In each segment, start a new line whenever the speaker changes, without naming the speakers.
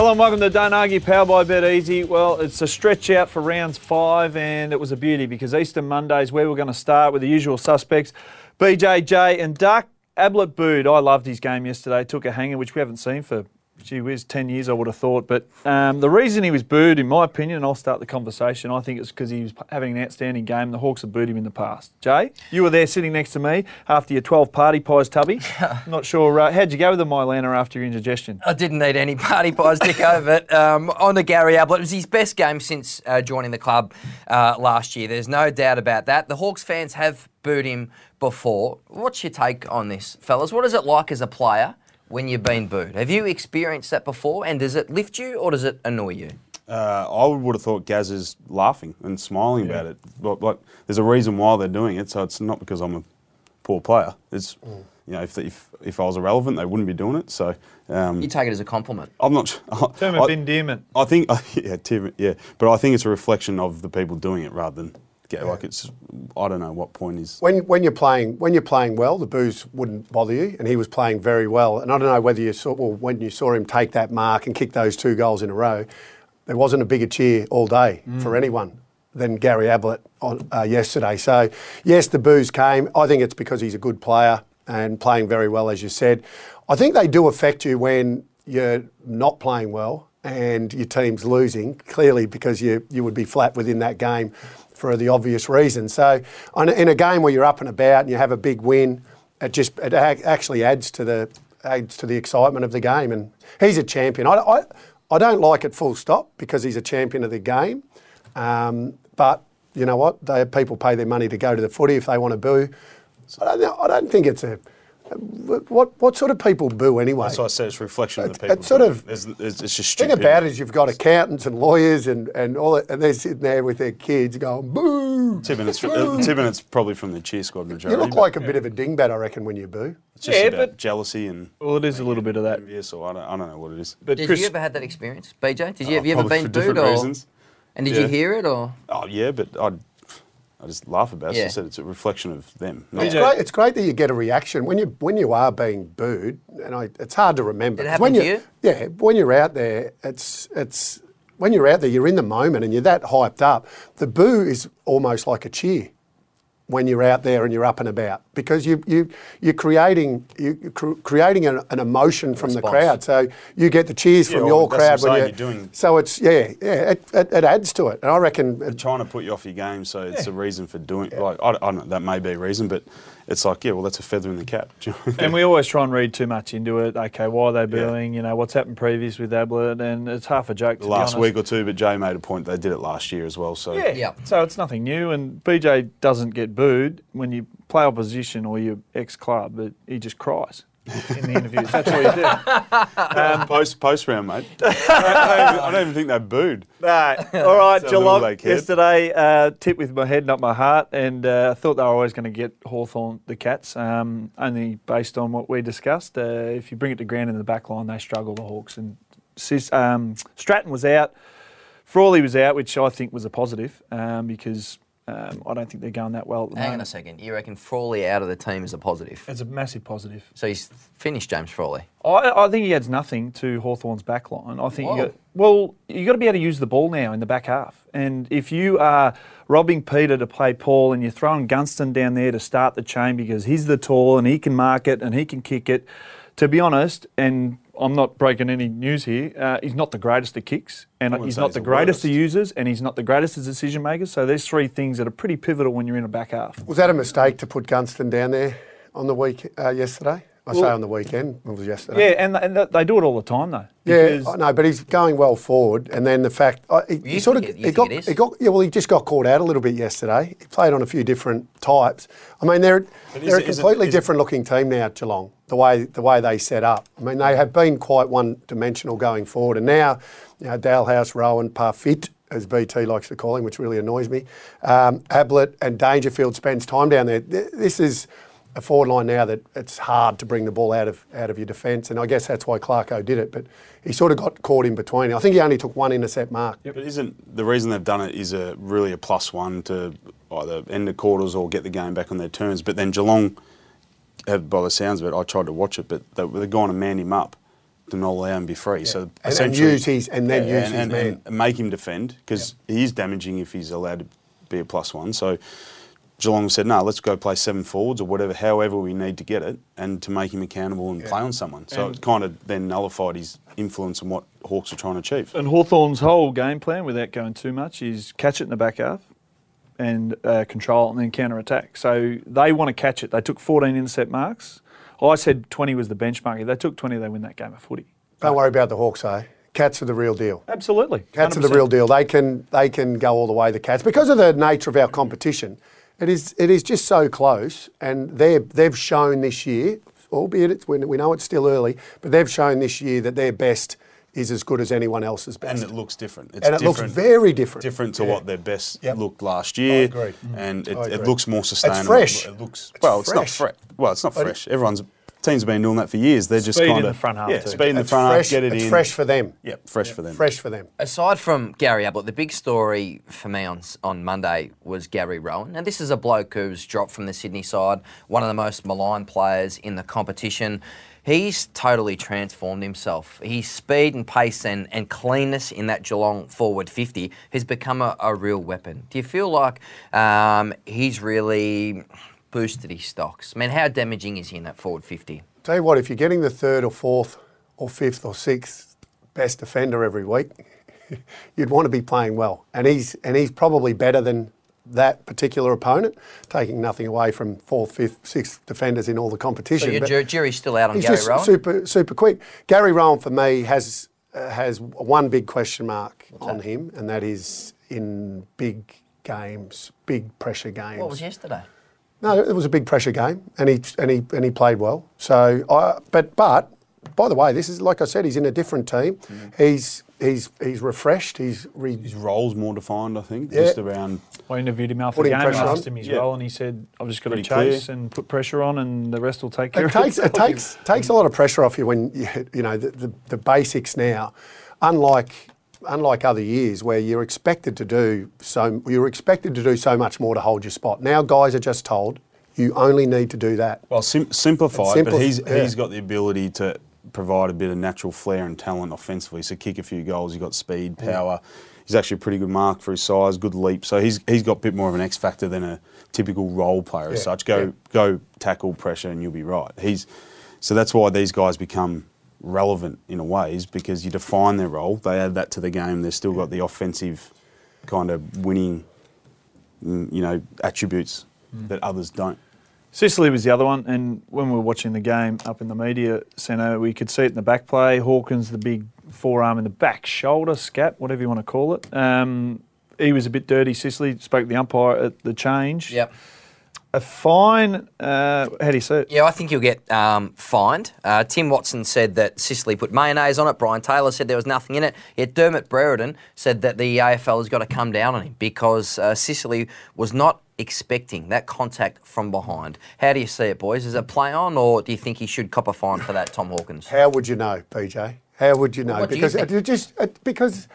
Hello and welcome to Don't powered by BetEasy. Well, it's a stretch out for rounds five, and it was a beauty because Easter Monday's where we're going to start with the usual suspects BJJ and Duck. Ablett booed. I loved his game yesterday. Took a hanger, which we haven't seen for gee whiz, 10 years, I would have thought. But um, the reason he was booed, in my opinion, and I'll start the conversation, I think it's because he was having an outstanding game. The Hawks have booed him in the past. Jay, you were there sitting next to me after your 12 party pies, Tubby. Not sure, uh, how'd you go with the Mylana after your indigestion?
I didn't need any party pies, Dick, over it. Um, on to Gary Ablett. It was his best game since uh, joining the club uh, last year. There's no doubt about that. The Hawks fans have booed him before. What's your take on this, fellas? What is it like as a player when you've been booed? Have you experienced that before? And does it lift you or does it annoy you?
Uh, I would have thought Gaz is laughing and smiling about it. But, like, there's a reason why they're doing it, so it's not because I'm a poor player. It's you know, if, if if I was irrelevant, they wouldn't be doing it. So um,
You take it as a compliment.
I'm not.
Term of
I,
endearment.
I think yeah, Tim, yeah, but I think it's a reflection of the people doing it rather than get like it's. I don't know what point is.
When, when you're playing when you're playing well, the booze wouldn't bother you, and he was playing very well. And I don't know whether you saw well when you saw him take that mark and kick those two goals in a row, there wasn't a bigger cheer all day for anyone than Gary Ablett on uh, yesterday. So yes, the booze came. I think it's because he's a good player and playing very well, as you said. I think they do affect you when you're not playing well and your team's losing, clearly because you, you would be flat within that game for the obvious reason. So in a game where you're up and about and you have a big win, it just it ac- actually adds to the adds to the excitement of the game. And he's a champion. I, I, I don't like it full stop because he's a champion of the game. Um, but you know what? They, people pay their money to go to the footy if they want to boo. So I don't, I don't think it's a. What what sort of people boo anyway?
That's why I said it's a reflection of the people.
it's sort
doing
of-
it. There's, there's, it's just stupid.
thing about it is you've got accountants and lawyers and, and all that, and they're sitting there with their kids going boo.
Two minutes, it's, uh, Tim and probably from the cheer squad
You
majority.
look
but
like a bit of a dingbat, I reckon, when you boo.
it's just
Yeah,
about
but-
jealousy and
Well, it is a little bit of that.
Yes, or I don't, I don't know what it is.
But
Did
Chris,
you ever had that experience, BJ? Did you,
Oh,
have you ever been booed or?
reasons.
And did
Yeah.
you hear it or?
Oh yeah, but I, I just laugh about it.
Yeah.
I said it's a reflection of them. not-
It's great. It's great that you get a reaction when you when you are being booed, and I, it's hard to remember.
Did it
'Cause when
happen to
you-
you?
Yeah, when you're out there, it's it's when you're out there, you're in the moment and you're that hyped up. The boo is almost like a cheer when you're out there and you're up and about because you you you're creating you you're cr- creating an, an emotion from the crowd. So you get the cheers
Yeah,
from your crowd when
you're doing- So
So it's yeah yeah it, it, it adds to it, and I reckon it,
trying to put you off your game, so it's a reason for doing. Like I, I don't know, that may be a reason, but it's like yeah, well, that's a feather in the cap. Do you know what I mean?
And we always try and read too much into it. Okay, why are they booing? You know, what's happened previous with Ablett? And it's half a joke. to
last
honest.
week or two, but Jay made a point. They did it last year as well. So
Yeah.
Yep.
So it's nothing new. And BJ doesn't get booed when you play opposition or your ex club, but he just cries in the interviews. That's what you do.
post post round, mate. I, don't, I don't even- I don't even think they booed.
No. All right,
So
Geelong yesterday, uh, tip with my head, not my heart, and uh, I thought they were always going to get Hawthorn the Cats, um, only based on what we discussed. Uh, if you bring it to ground in the back line, they struggle, the Hawks. And um, Stratton was out, Frawley was out, which I think was a positive um, because um, I don't think they're going that well at the
Hang on a second. You reckon Frawley out of the team is a positive?
It's a massive positive.
So he's finished James Frawley.
I, I think he adds nothing to Hawthorn's back line. I think you got, well, you've got to be able to use the ball now in the back half. And if you are robbing Peter to play Paul and you're throwing Gunston down there to start the chain because he's the tall and he can mark it and he can kick it, to be honest, and I'm not breaking any news here, uh, he's not the greatest at kicks and he's not the
the
greatest of
worst.
users and he's not the greatest of decision makers. So there's three things that are pretty pivotal when you're in a back half.
Was that a mistake to put Gunston down there on the week uh, yesterday? I say on the weekend. It was yesterday.
Yeah, and, and they do it all the time though.
Yeah,
because-
I know, but he's going well forward, and then the fact uh, he, he sort of
it-
he got he got yeah, well, he just got caught out a little bit yesterday. He played on a few different types. I mean, they're
But
they're a
it- is it-
completely
it-
different looking team now, Geelong. The way the way they set up. I mean, they have been quite one dimensional going forward, and now you know Dahlhaus, Rohan, Parfitt. As BT likes to call him, which really annoys me. Um, Ablett and Dangerfield spends time down there. This is a forward line now that it's hard to bring the ball out of out of your defence, and I guess that's why Clarko did it. But he sort of got caught in between. I think he only took one intercept mark.
But isn't the reason they've done it is a really a plus one to either end the quarters or get the game back on their terms. But then Geelong, have, by the sounds of it, I tried to watch it, but they, they're going to man him up to not allow him to be free. So
And- and
essentially,
use his- and then use
and,
his
and,
man.
and make him defend because he is damaging if he's allowed to be a plus one. So Geelong said, no, let's go play seven forwards or whatever, however we need to get it, and to make him accountable and play on someone. So
And-
it kind of then nullified his influence on what Hawks are trying to achieve.
And Hawthorn's whole game plan, without going too much, is catch it in the back half and uh, control it and then counter attack. So they want to catch it. They took 14 intercept marks. I said 20 was the benchmark. If they took 20, they win that game of footy.
Don't worry about the Hawks, though. Cats are the real deal.
Absolutely.
Cats are the real deal. They can they can go all the way. The Cats because of the nature of our competition, it is it is just so close, and they they've shown this year, albeit it's, we we know it's still early, but they've shown this year that their best is as good as anyone else's best.
And it looks different. It's
And it looks very different.
Different to
Yeah.
what their best
Yep.
looked last year.
I agree.
And mm. it,
I
it looks more sustainable.
It's fresh.
It looks
It's
well. It's not
fresh.
fresh. Well, it's not fresh. Everyone's teams have been doing that for years. They're just
Speed in
kind
the
of
front half
Yeah,
too.
speed in the
it's
front
fresh,
half. Get it
it's
in.
fresh for them.
Yep, fresh for them.
Fresh for them.
Aside from Gary Ablett, the big story for me on on Monday was Gary Rohan. Now, this is a bloke who's dropped from the Sydney side, one of the most maligned players in the competition. He's totally transformed himself. His speed and pace and, and cleanness in that Geelong forward 50 has become a, a real weapon. Do you feel like um, he's really boosted his stocks? I mean, how damaging is he in that forward 50?
Tell you what, if you're getting the third or fourth or fifth or sixth best defender every week, you'd want to be playing well. And he's and he's probably better than that particular opponent, taking nothing away from fourth, fifth, sixth defenders in all the competition.
So your jury's still out on
he's
Gary
just
Rohan?
super super quick. Gary Rohan for me has uh, has one big question mark on
that?
him, and that is in big games, big pressure games.
What was yesterday?
No, it was a big pressure game, and he and he and he played well. So, I, but but by the way, this is like I said, he's in a different team.
Mm.
He's he's he's refreshed. He's re,
His role's more defined, I think.
Yeah.
Just around.
I interviewed him after the game and
pressure
asked
on.
him his
Yeah.
role, and he said, "I've just got to
Pretty clear.
chase and put pressure on, and the rest will take care of
it
of
takes it
itself."
takes takes a lot of pressure off you when you, you know the, the, the basics now, unlike unlike other years where you're expected to do so you're expected to do so much more to hold your spot. Now guys are just told you only need to do that.
Well, sim- simplified,
It's
but he's
yeah.
he's got the ability to provide a bit of natural flair and talent offensively. So kick a few goals. He's got speed, power. He's actually a pretty good mark for his size, good leap. So he's he's got a bit more of an X factor than a typical role player as
Yeah,
such. Go
yeah.
go tackle pressure and you'll be right. He's so that's why these guys become relevant in a ways because you define their role. They add that to the game. They've still got the offensive kind of winning, mm, you know, attributes that others don't.
Sicily was the other one, and when we were watching the game up in the media centre, we could see it in the back play. Hawkins, the big forearm in the back shoulder, scap, whatever you want to call it. Um, he was a bit dirty. Sicily spoke to the umpire at the change.
Yep.
A fine. Uh, how do you see it?
Yeah, I think you'll get um, fined. Uh, Tim Watson said that Sicily put mayonnaise on it. Brian Taylor said there was nothing in it. Yet Dermott Brereton said that the AFL has got to come down on him because uh, Sicily was not expecting that contact from behind. How do you see it, boys? Is it play on, or do you think he should cop a fine for that, Tom Hawkins?
How would you know, PJ? How would you know?
What do you
because
think?
it just it, because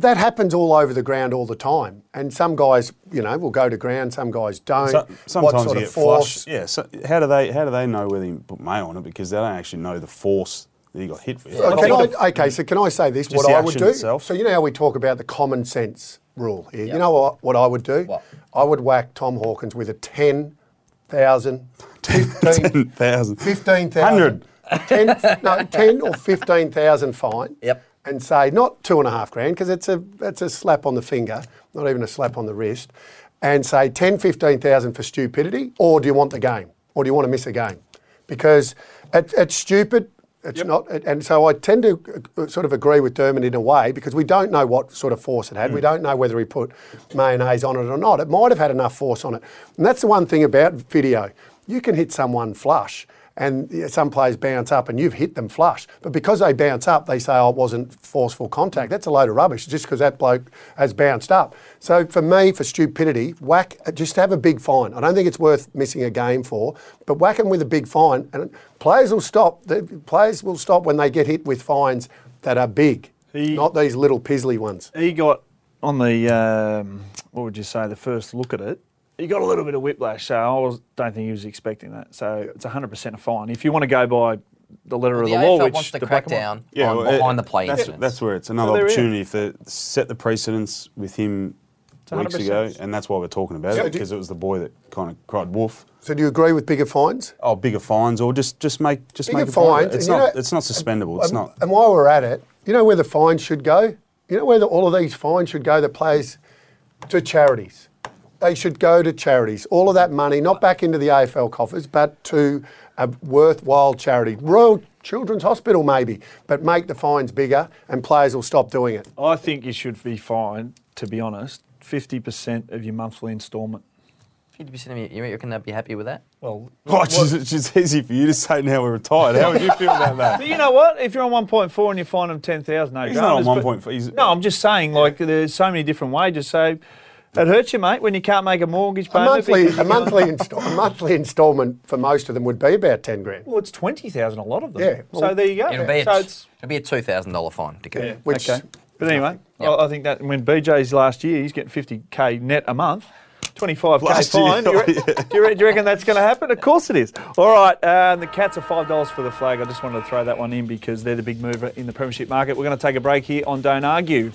that happens all over the ground all the time, and some guys, you know, will go to ground, some guys don't.
So, sometimes
what sort
you
of
get
force?
flushed. Yeah. So how do they how do they know whether you put mayo on it because they don't actually know the force that you got hit with? I
can
think
I, okay, so can I say this?
Just
what
the
I would
action
do.
itself.
So you know how we talk about the common sense rule here.
Yep.
You know what? What I would do?
What?
I would whack Tom Hawkins with a ten thousand, fifteen,
10,000.
fifteen thousand, ten, no, ten or fifteen thousand fine.
Yep.
And say not two and a half grand because it's a it's a slap on the finger, not even a slap on the wrist, and say 10, 15,000 for stupidity, or do you want the game, or do you want to miss a game? Because it, it's stupid. It's not, and so I tend to uh, sort of agree with Dermott in a way because we don't know what sort of force it had. We don't know whether he put mayonnaise on it or not. It might have had enough force on it, and that's the one thing about video. You can hit someone flush, and some players bounce up, and you've hit them flush. But because they bounce up, they say, "Oh, it wasn't forceful contact." That's a load of rubbish. Just because that bloke has bounced up. So for me, for stupidity, whack. Just have a big fine. I don't think it's worth missing a game for, but whack them with a big fine, and players will stop. The players will stop when they get hit with fines that are big,
He-
not these little pizzly ones.
He got on the um, what would you say? The first look at it, he got a little bit of whiplash. So I was, don't think he was expecting that. So it's 100% a fine. If you want to go by the letter
The
of the law,
AFL
which
wants to
the
crack
black
down
Yeah,
on
well, it-
behind the play
That's,
incidents.
that's where it's another
there is.
opportunity for set the precedence with him weeks
100%.
ago, and that's why we're talking about
So
it because it was the boy that kind of cried wolf.
So do you agree with bigger fines?
Oh, bigger fines, or just just make just
Bigger
make a point it.
fines,
It's not
know-
it's not suspendable. It's
um,
not.
And while we're at it, you know where the fines should go? You know where the, all of these fines should go The plays to charities? They should go to charities. All of that money, not back into the AFL coffers, but to a worthwhile charity. Royal Children's Hospital, maybe, but make the fines bigger and players will stop doing it.
I think you should be fined, to be honest, 50% of your monthly instalment.
Fifty percent of you, you reckon they'd be happy with that?
Well,
Oh, it's, just, it's just easy for you to say now we're retired. How would you feel about that?
But you know what? If you're on 1.4 and you fine them 10,000, no
He's not on 1.4,
No, I'm just saying, like, there's so many different wages. So it hurts you, mate, when you can't make a mortgage
A
payment.
monthly, a monthly, install, a monthly instalment for most of them would be about 10 grand.
Well, it's 20,000, a lot of them.
Yeah,
so there you go.
It'll be a,
so it's.
it'll be a two thousand dollar fine. Dicko.
Yeah,
Which-
okay. But anyway,
Yep.
I, I think that when BJ's last year, he's getting 50k net a month. 25k
Last year,
fine. Do you, re- do, you re- do you reckon that's going to happen? Of course it is. All right, um, the Cats are five dollars for the flag. I just wanted to throw that one in because they're the big mover in the premiership market. We're going to take a break here on Don't Argue.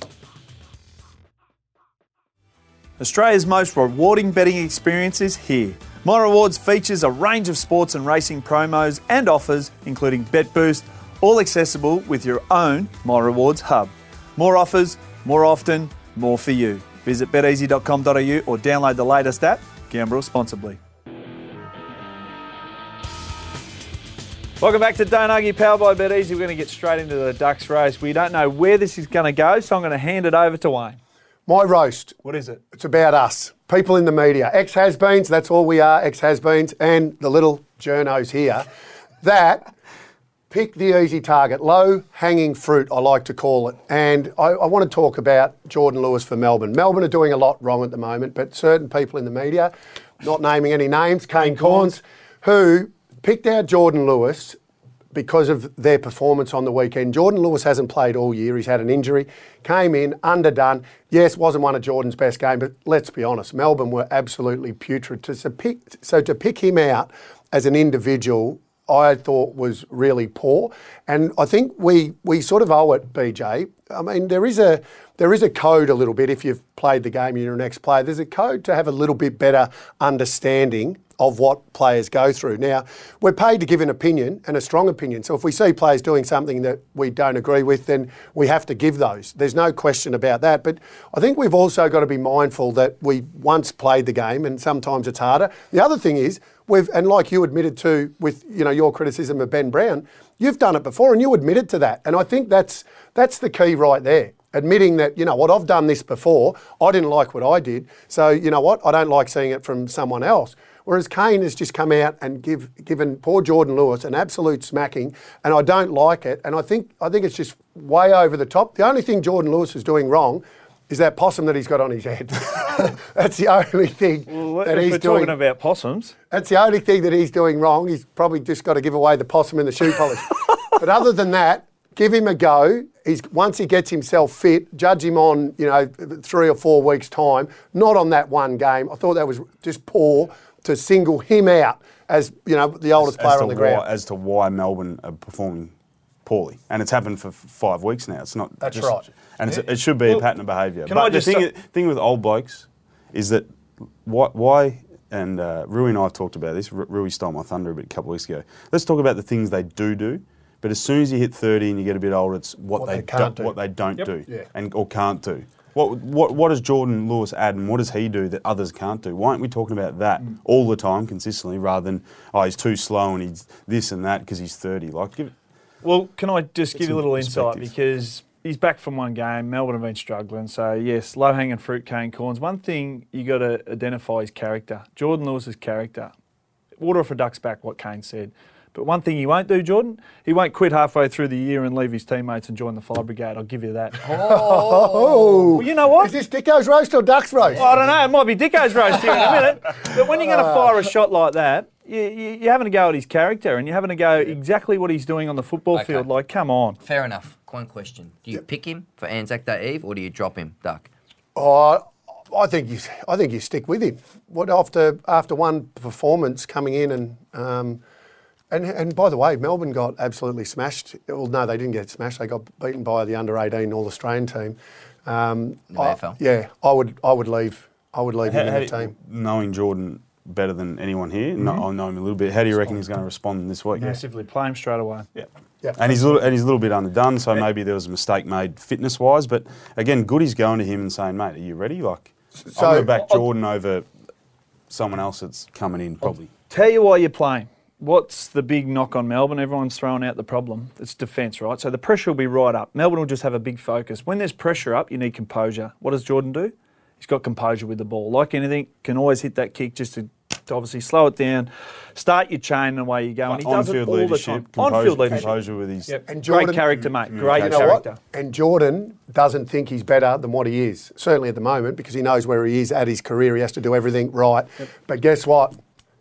Australia's most rewarding betting experience is here. My Rewards features a range of sports and racing promos and offers, including Bet Boost, all accessible with your own My Rewards hub. More offers, more often, more for you. Visit beteasy.com.au or download the latest app. Gamble responsibly. Welcome back to Don't Argue, powered by BetEasy. We're going to get straight into the Ducks race. We don't know where this is going to go, so I'm going to hand it over to Wayne.
My roast,
What is it?
it's about us, people in the media, ex has beens, that's all we are, ex has beens, and the little journos here that pick the easy target, low hanging fruit, I like to call it. And I, I want to talk about Jordan Lewis for Melbourne. Melbourne are doing a lot wrong at the moment, but certain people in the media, not naming any names, Kane Cornes, who picked out Jordan Lewis because of their performance on the weekend. Jordan Lewis hasn't played all year. He's had an injury, came in, underdone. Yes, wasn't one of Jordan's best games, but let's be honest, Melbourne were absolutely putrid. So, to pick him out as an individual, I thought was really poor. And I think we, we sort of owe it, BJ. I mean, there is a there is a code a little bit if you've played the game, you're an ex-player. There's a code to have a little bit better understanding of what players go through. Now, we're paid to give an opinion and a strong opinion. So if we see players doing something that we don't agree with, then we have to give those. There's no question about that. But I think we've also got to be mindful that we once played the game and sometimes it's harder. The other thing is, we've and like you admitted to with you know your criticism of Ben Brown, you've done it before and you admitted to that. And I think that's that's the key right there admitting that, you know what, I've done this before, I didn't like what I did, so you know what, I don't like seeing it from someone else. Whereas Kane has just come out and give, given poor Jordan Lewis an absolute smacking, and I don't like it. And I think I think it's just way over the top. The only thing Jordan Lewis is doing wrong is that possum that he's got on his head. That's the only thing
Well,
that
if
he's
we're
doing.
talking about possums,
That's the only thing that he's doing wrong. He's probably just got to give away the possum and the shoe polish. but other than that, give him a go. He's once he gets himself fit, judge him on you know three or four weeks time, not on that one game. I thought that was just poor to single him out as you know the oldest player
as,
on the ground.
why, as to why Melbourne are performing poorly, and it's happened for f- five weeks now. It's not.
That's
just-
right.
and it's, it should be
Well,
a pattern of behaviour.
can
But
I
the thing, thing with old blokes is that why, why and uh, Rui and I have talked about this. Ru- Rui stole my thunder a bit a couple of weeks ago. Let's talk about the things they do do. But as soon as you hit 30 and you get a bit older, it's what,
What
they,
they can't
don't,
do.
what they don't
Yep.
do
Yeah.
and or can't do. What, what, what does Jordan Lewis add and what does he do that others can't do? Why aren't we talking about that
Mm.
all the time consistently rather than, oh, he's too slow and he's this and that because he's 30? Like, give,
Well, can I just give you a little insight because he's back from one game. Melbourne have been struggling, so yes, low hanging fruit, Kane Cornes. One thing you got to identify is character. Jordan Lewis's character. Water off a duck's back, what Kane said. But one thing he won't do, Jordan, he won't quit halfway through the year and leave his teammates and join the fire brigade. I'll give you that.
Oh,
Well, you know what?
is this Dicko's roast or Duck's roast?
Well, I don't know. It might be Dicko's roast here in a minute. But when you're going to fire a shot like that, you, you, you're having a go at his character and you're having a go exactly what he's doing on the football
Okay.
field. Like, come on.
Fair enough. One question: Do you pick him for Anzac Day Eve, or do you drop him, Duck?
Oh, I think you. I think you stick with him. What after after one performance coming in and um, And, and by the way, Melbourne got absolutely smashed. Well, no, they didn't get smashed. They got beaten by the under 18 All Australian team. Um, I-
AFL.
yeah, I would, I would leave. I would leave
How-
him in the
do
team.
knowing Jordan better than anyone here, no, I know him a little bit. How do you reckon he's going to respond this week?
Massively. Play him straight away.
Yeah.
Yeah.
And he's a little, and he's a little bit underdone, so maybe there was a mistake made fitness wise. But again, Goody's going to him and saying, "Mate, are you ready?" Like,
So-
I'm going to back
I'll-
Jordan over someone else that's coming in probably.
Tell you why you're playing. What's the big knock on Melbourne? Everyone's throwing out the problem. It's defence, right? So the pressure will be right up. Melbourne will just have a big focus. When there's pressure up, you need composure. What does Jordan do? He's got composure with the ball. Like anything, can always hit that kick just to, to obviously slow it down, start your chain and away you go. And he does it
On-field
all the
leadership,
time.
composure,
On-field leadership.
composure with his.
Yep.
And
Great character, mate. Mm-hmm. Great
You know
character.
what? And Jordan doesn't think he's better than what he is, certainly at the moment, because he knows where he is at his career. He has to do everything right. But guess what?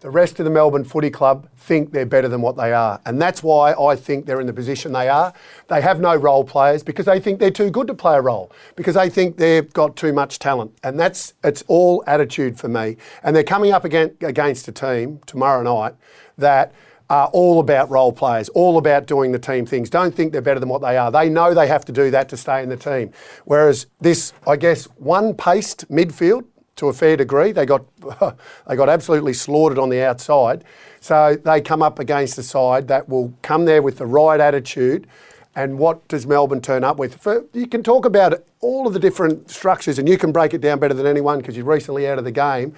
The rest of the Melbourne Footy Club think they're better than what they are. And that's why I think they're in the position they are. They have no role players because they think they're too good to play a role, because they think they've got too much talent. And that's it's all attitude for me. And they're coming up against, against a team tomorrow night that are all about role players, all about doing the team things. Don't think they're better than what they are. They know they have to do that to stay in the team. Whereas this, I guess, one paced midfield to a fair degree, they got they got absolutely slaughtered on the outside. So they come up against a side that will come there with the right attitude. And what does Melbourne turn up with? For, you can talk about all of the different structures, and you can break it down better than anyone because you're recently out of the game.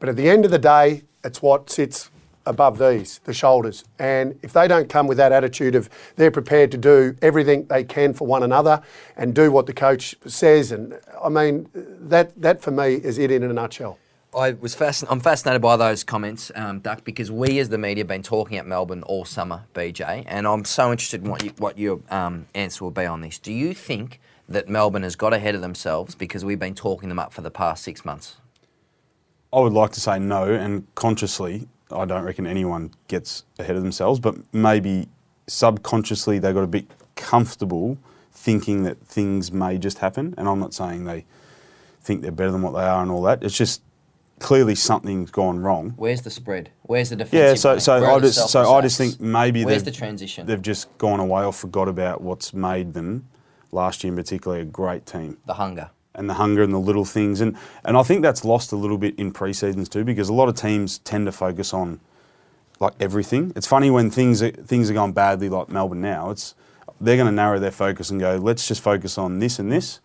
But at the end of the day, it's what sits above these, the shoulders. And if they don't come with that attitude of they're prepared to do everything they can for one another and do what the coach says, and I mean, that, that for me is it in a nutshell.
I was fascin- I'm fascinated by those comments, um, Duck, because we as the media have been talking at Melbourne all summer, BJ, and I'm so interested in what you, what your um, answer will be on this. Do you think that Melbourne has got ahead of themselves because we've been talking them up for the past six months?
I would like to say no, and consciously, I don't reckon anyone gets ahead of themselves, but maybe subconsciously they got a bit comfortable thinking that things may just happen. And I'm not saying they think they're better than what they are and all that. It's just clearly something's gone wrong.
Where's the spread? Where's the defensive?
Yeah, so so I just so I just think maybe
Where's
they've,
the transition?
They've just gone away or forgot about what's made them last year, in particular, a great team
the hunger.
and the hunger and the little things. And, and I think that's lost a little bit in pre-seasons too because a lot of teams tend to focus on like everything. It's funny when things are, things are going badly like Melbourne now. It's they're going to narrow their focus and go, let's just focus on this and this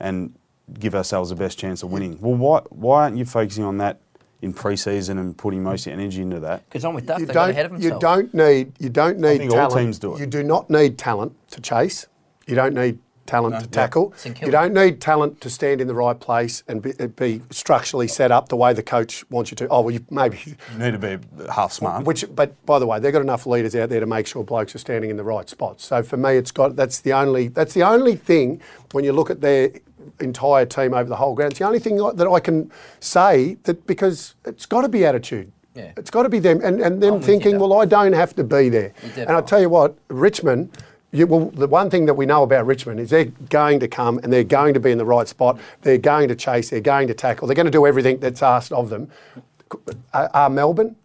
and give ourselves the best chance of winning. Well, why why aren't you focusing on that in pre-season and putting most of your energy into that?
Because I'm with Duck,
You
they got
don't,
ahead of themselves.
you don't need you don't need
think all teams do it.
You do not need talent to chase. You don't need talent to tackle.
St
You don't need talent to stand in the right place and be, be structurally set up the way the coach wants you to. Oh well, you maybe
You need to be half smart.
Which, but by the way, they've got enough leaders out there to make sure blokes are standing in the right spots. So for me, it's got that's the only that's the only thing when you look at their entire team over the whole ground. It's the only thing that I can say that because it's got to be attitude.
Yeah.
It's got to be them and, and them
with you,
thinking, well, I don't have to be there. And I'll tell you what, Richmond. You, well, the one thing that we know about Richmond is they're going to come and they're going to be in the right spot. They're going to chase. They're going to tackle. They're going to do everything that's asked of them. Are, are Melbourne?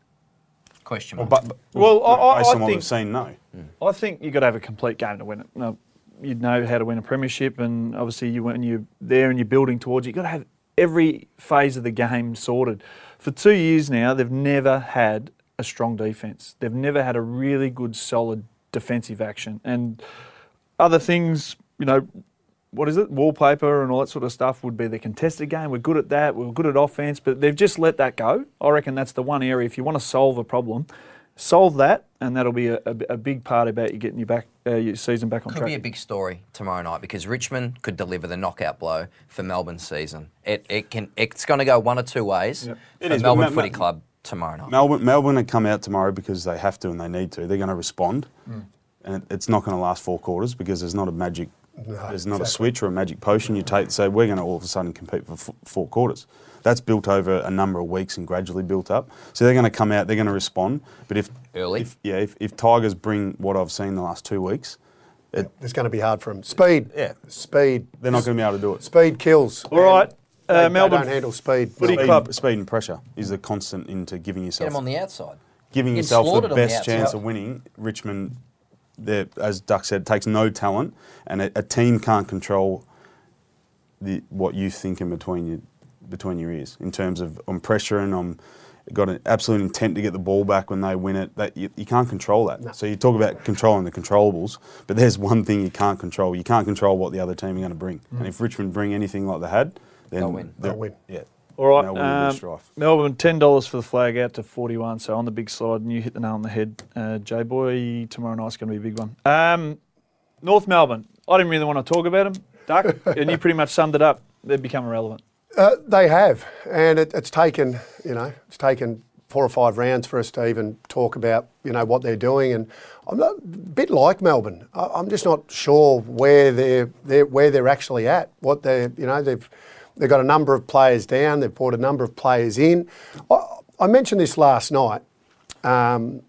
Question
Well,
mark.
but, but
Well, I- I-
based
I
on what
think-
we've seen, no. Hmm.
I think you've got to have a complete game to win it. Now, you'd know how to win a premiership, and obviously, you when you're there and you're building towards it, you've got to have every phase of the game sorted. For two years now, they've never had a strong defence. They've never had a really good, solid defensive action. And other things, you know, what is it? Wallpaper and all that sort of stuff would be the contested game. We're good at that. We're good at offense, but they've just let that go. I reckon that's the one area. If you want to solve a problem, solve that, and that'll be a, a, a big part about you getting your back uh, your season back on
Could
track.
Could be a big story tomorrow night because Richmond could deliver the knockout blow for Melbourne's season. It, it can it's going to go one or two ways
Yep.
For
is,
Melbourne
Ma- Ma-
Footy Club tomorrow night.
Melbourne, Melbourne have come out tomorrow because they have to and they need to. They're going to respond,
Hmm.
and it, it's not going to last four quarters because there's not a magic, there's not a switch or a magic potion you take. So we're going to all of a sudden compete for f- four quarters. That's built over a number of weeks and gradually built up. So they're going to come out, they're going to respond. But if
Early?
if, yeah, if, if Tigers bring what I've seen the last two weeks, it,
It's going to be hard for them. Speed.
Yeah.
Speed.
they're not going to be able to do it.
Speed kills.
All right,
They,
uh,
they
Melbourne
don't handle speed.
Footy
Speed,
Club.
speed and pressure is the constant into giving yourself.
Get
yourself.
them on the outside.
giving
Getting
yourself the
slaughtered on the
best chance of winning, Richmond, as Duck said, takes no talent, and a, a team can't control the what you think in between your between your ears in terms of I'm pressuring, I'm got an absolute intent to get the ball back when they win it. That you, you can't control that. So you talk about controlling the controllables, but there's one thing you can't control. You can't control what the other team are going to bring. And if Richmond bring anything like they had, then
They'll win.
they're-
They'll win.
Yeah.
All right,
Melbourne
um. Melbourne, ten dollars for the flag out to forty-one. So on the big slide, and you hit the nail on the head, uh, J boy. Tomorrow night's going to be a big one. Um, North Melbourne. I didn't really want to talk about them, Duck, and you pretty much summed it up. They've become irrelevant.
Uh, they have, and it, it's taken you know it's taken four or five rounds for us to even talk about you know what they're doing, and I'm not, a bit like Melbourne. I, I'm just not sure where they're, they're where they're actually at. What they you know they've they've got a number of players down. They've brought a number of players in. I, I mentioned this last night. Um,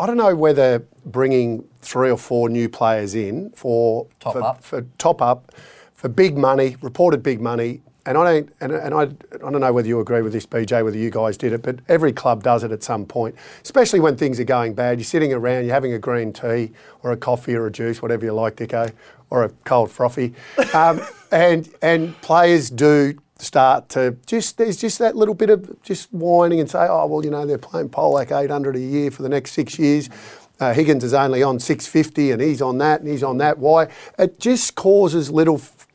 I don't know whether bringing three or four new players in for
Top
for,
up.
for top up for big money, reported big money, and I don't and, and I, I don't know whether you agree with this, BJ, whether you guys did it, but every club does it at some point, especially when things are going bad. You're sitting around, you're having a green tea or a coffee or a juice, whatever you like, Dicko, or a cold frothy, um, and and players do start to just there's just that little bit of just whining and say, oh well, you know they're playing Polec 800 a year for the next six years. Uh, Higgins is only on 650 and he's on that and he's on that. Why? It just causes little f-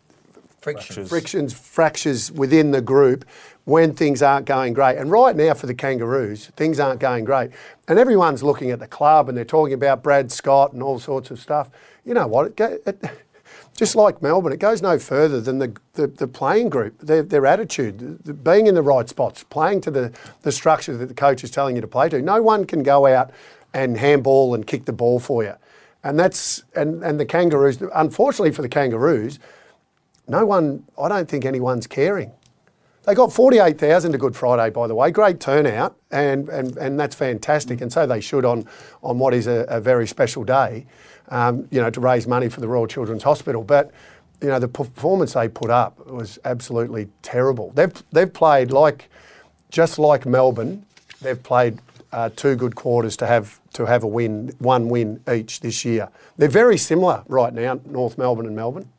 Friction.
frictions, fractures within the group when things aren't going great. And right now for the Kangaroos, things aren't going great. And everyone's looking at the club and they're talking about Brad Scott and all sorts of stuff. You know what? It, go- it, just like Melbourne, it goes no further than the, the, the playing group, their, their attitude, the- being in the right spots, playing to the, the structure that the coach is telling you to play to. No one can go out and handball and kick the ball for you. And that's and, and the Kangaroos, unfortunately for the Kangaroos, no one, I don't think anyone's caring. They got 48,000 to Good Friday, by the way. Great turnout, and, and, and that's fantastic. And so they should on, on what is a, a very special day, um, you know, to raise money for the Royal Children's Hospital. But, you know, the performance they put up was absolutely terrible. They've, they've played like, just like Melbourne, they've played uh, two good quarters to have, to have a win, one win each this year. They're very similar right now, North Melbourne and Melbourne.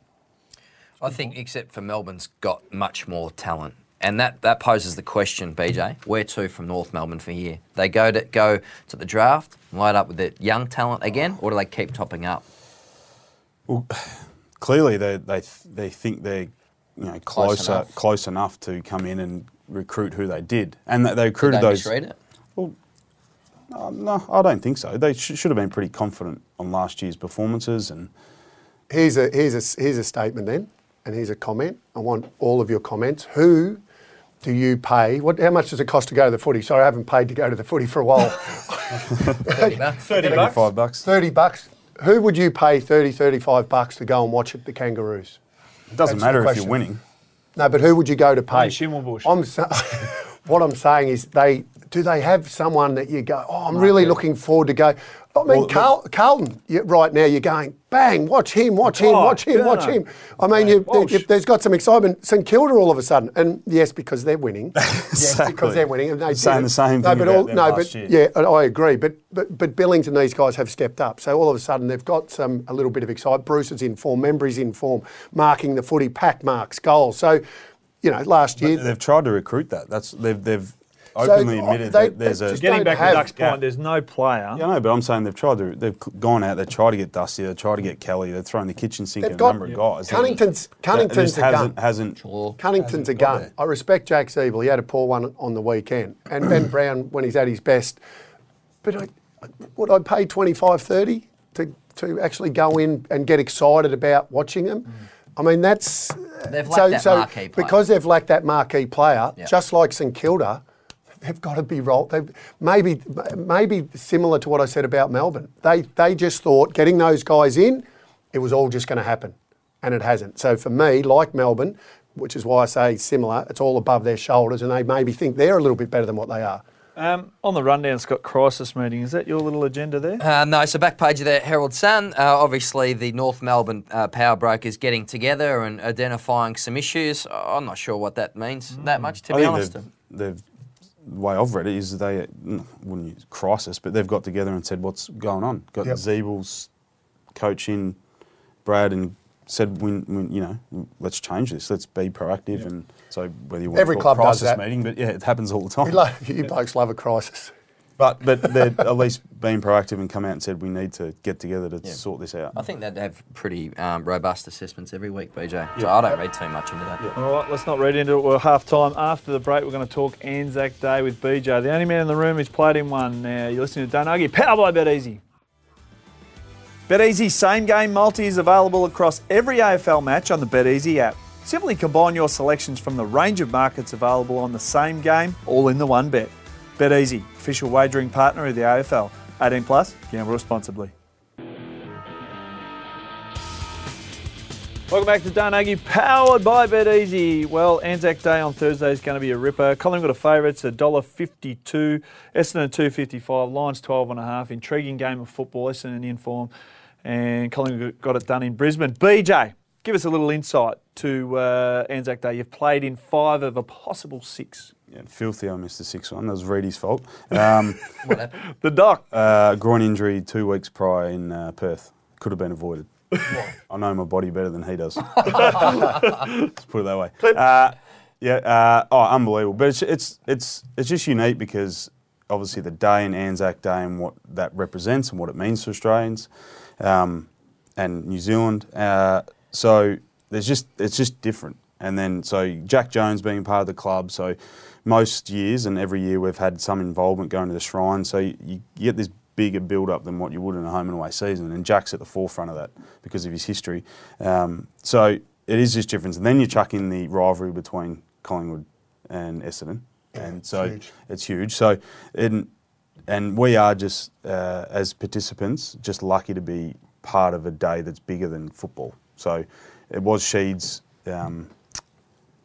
I think, except for Melbourne's got much more talent. And that, that poses the question, BJ, where to from North Melbourne for here? They go to go to the draft, light up with the young talent again, or do they keep topping up?
Well, clearly they they they think they're you know
Close
closer
enough.
close enough to come in and recruit who they did, and they, they
Did
recruited
they
those.
misread it?
Uh, no, I don't think so. They sh- should have been pretty confident on last year's performances, and
Here's a, here's, a, here's a statement then, and here's a comment. I want all of your comments. Who do you pay? What, how much does it cost to go to the footy? Sorry, I haven't paid to go to the footy for a while.
30 bucks.
35 bucks.
30 bucks. Who would you pay 30, 35 bucks to go and watch at the Kangaroos?
It doesn't
That's
matter if you're winning.
No, but who would you go to pay?
Only Schimmelbusch.
I'm sa- what I'm saying is they do they have someone that you go, oh, I'm really looking forward to go. I mean,
Well,
Carl, Carlton, you, right now you're going, bang, watch him, watch him,
Oh,
watch him, watch him. I mean, you, you- there's got some excitement. St Kilda all of a sudden, and yes, because they're winning. yes,
Exactly.
because they're winning. And they
Saying the same
no,
thing
but
about
all, no,
last
but
year.
yeah, I agree. But but but Billings and these guys have stepped up. So all of a sudden they've got some a little bit of excitement. Bruce is in form. Membrey's in form. Marking the footy, pack marks, goals. So, you know, last year
They've tried to recruit that. That's they've they've openly
oh,
admitted
they-
that there's a.
just
Getting back to
have-
Duck's point, there's no player.
Yeah, I know, but I'm saying they've tried to. They've gone out. They've tried to get Dusty. They've tried to get Kelly. They've thrown the kitchen sink
They've
at a
got-
number of guys.
Cunnington's-
That- that
Cunnington's a gun.
hasn't, hasn't
Sure.
Cunnington's a
Hasn't got
gun.
there.
I respect Jack Ziebell. He had a poor one on the weekend. And Ben Brown when he's at his best. But I, would I pay 25, 30 to, to actually go in and get excited about watching them? Mm. I mean, that's.
They've lacked that marquee player.
Because they've lacked that marquee player,
Yeah.
just like St Kilda, they've got to be rolled. They've, maybe, maybe similar to what I said about Melbourne. They, they just thought getting those guys in, it was all just going to happen. And it hasn't. So for me, like Melbourne, which is why I say similar, it's all above their shoulders and they maybe think they're a little bit better than what they are.
Um, on the rundown, it's got crisis meeting. Is that your little agenda there?
Uh, no, so back page of the Herald Sun. Uh, obviously, the North Melbourne uh, power brokers getting together and identifying some issues. I'm not sure what that means that much, to
I
be honest.
they've, they've the way I've read it is they wouldn't use crisis, but they've got together and said what's going on. Got
Yep.
Ziebell's coach in, Brad, and said we, we, you know let's change this. Let's be proactive. And so whether you want
Every
to
club does
crisis
that.
meeting, but yeah, it happens all the time.
You, lo- you blokes love a crisis.
But but they're at least being proactive and come out and said we need to get together to sort this out.
I think they'd have pretty um, robust assessments every week, BJ. So I don't read too much into that.
All right, let's not read into it. We're half time. After the break, we're going to talk Anzac Day with BJ, the only man in the room who's played in one. Now, you're listening to Don't Argue, powered by BetEasy. BetEasy same game multi is available across every AFL match on the BetEasy app. Simply combine your selections from the range of markets available on the same game, all in the one bet. BetEasy, official wagering partner of the AFL. 18 plus, gamble responsibly. Welcome back to Don't powered by BetEasy. Well, Anzac Day on Thursday is going to be a ripper. Collingwood are favourites, $1.52. Essendon 255 Lions 12 and a half. Intriguing game of football. Essendon in form. And Collingwood got it done in Brisbane. BJ, give us a little insight to uh, Anzac Day. You've played in five of a possible six.
Yeah, filthy. I missed the sixth one. That was Reedy's fault. Um,
The doc.
uh, groin injury two weeks prior in uh, Perth. Could have been avoided. I know my body better than he does. Let's put it that way. Uh, yeah. Uh, oh, unbelievable. But it's, it's it's it's just unique because obviously the day and Anzac Day and what that represents and what it means to Australians um, and New Zealand. Uh, so there's just it's just different. And then so Jack Jones being part of the club. So most years and every year we've had some involvement going to the shrine. So you, you get this bigger build up than what you would in a home and away season. And Jack's at the forefront of that because of his history. Um, so it is just difference. And then you chuck in the rivalry between Collingwood and Essendon. and so
huge.
it's huge. So and and we are just uh, as participants just lucky to be part of a day that's bigger than football. So it was Sheed's um,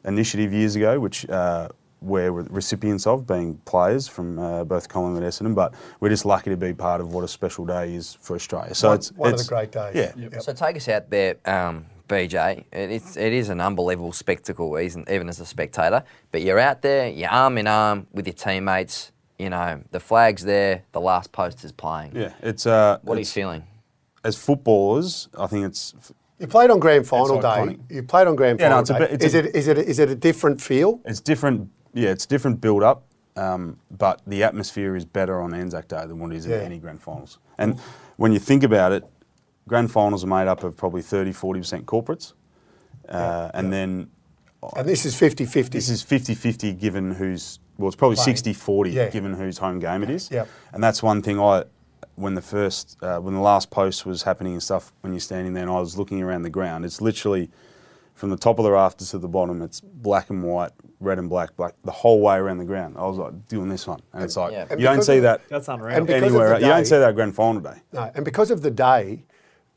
initiative years ago, which uh, we're recipients of, being players from uh, both Collingwood and Essendon. But we're just lucky to be part of what a special day is for Australia. So
One-
it's
one of the great days.
Yeah,
Yep.
So take us out there, um, BJ. It's, it is an unbelievable spectacle, even, even as a spectator. But you're out there, you're arm in arm with your teammates. You know, the flag's there, the last post is playing.
yeah. It's uh,
What are you feeling?
as footballers. I think it's
You played on grand final day. You played on grand
Yeah, no,
final
it's a
day.
bit- it's
is
a-
it is it is it a different feel?
it's different. Yeah, it's different build up, um, but the atmosphere is better on Anzac Day than what it is
Yeah.
in any grand finals. And when you think about it, grand finals are made up of probably 30, 40 percent corporates, uh, and then
And this is 50-50.
this is 50-50 given who's well, it's probably
Playing.
60-40
Yeah.
given whose home game it is.
Yep.
And that's one thing I, when the first, uh, when the last post was happening and stuff, when you're standing there and I was looking around the ground, it's literally from the top of the rafters to the bottom, it's black and white, red and black, black, the whole way around the ground. I was like doing this one. And it's like,
Yeah.
And
you don't see
of-
that
That's unreal.
And because of
anywhere.
the
else. You don't see that grand final day.
No, and because of the day,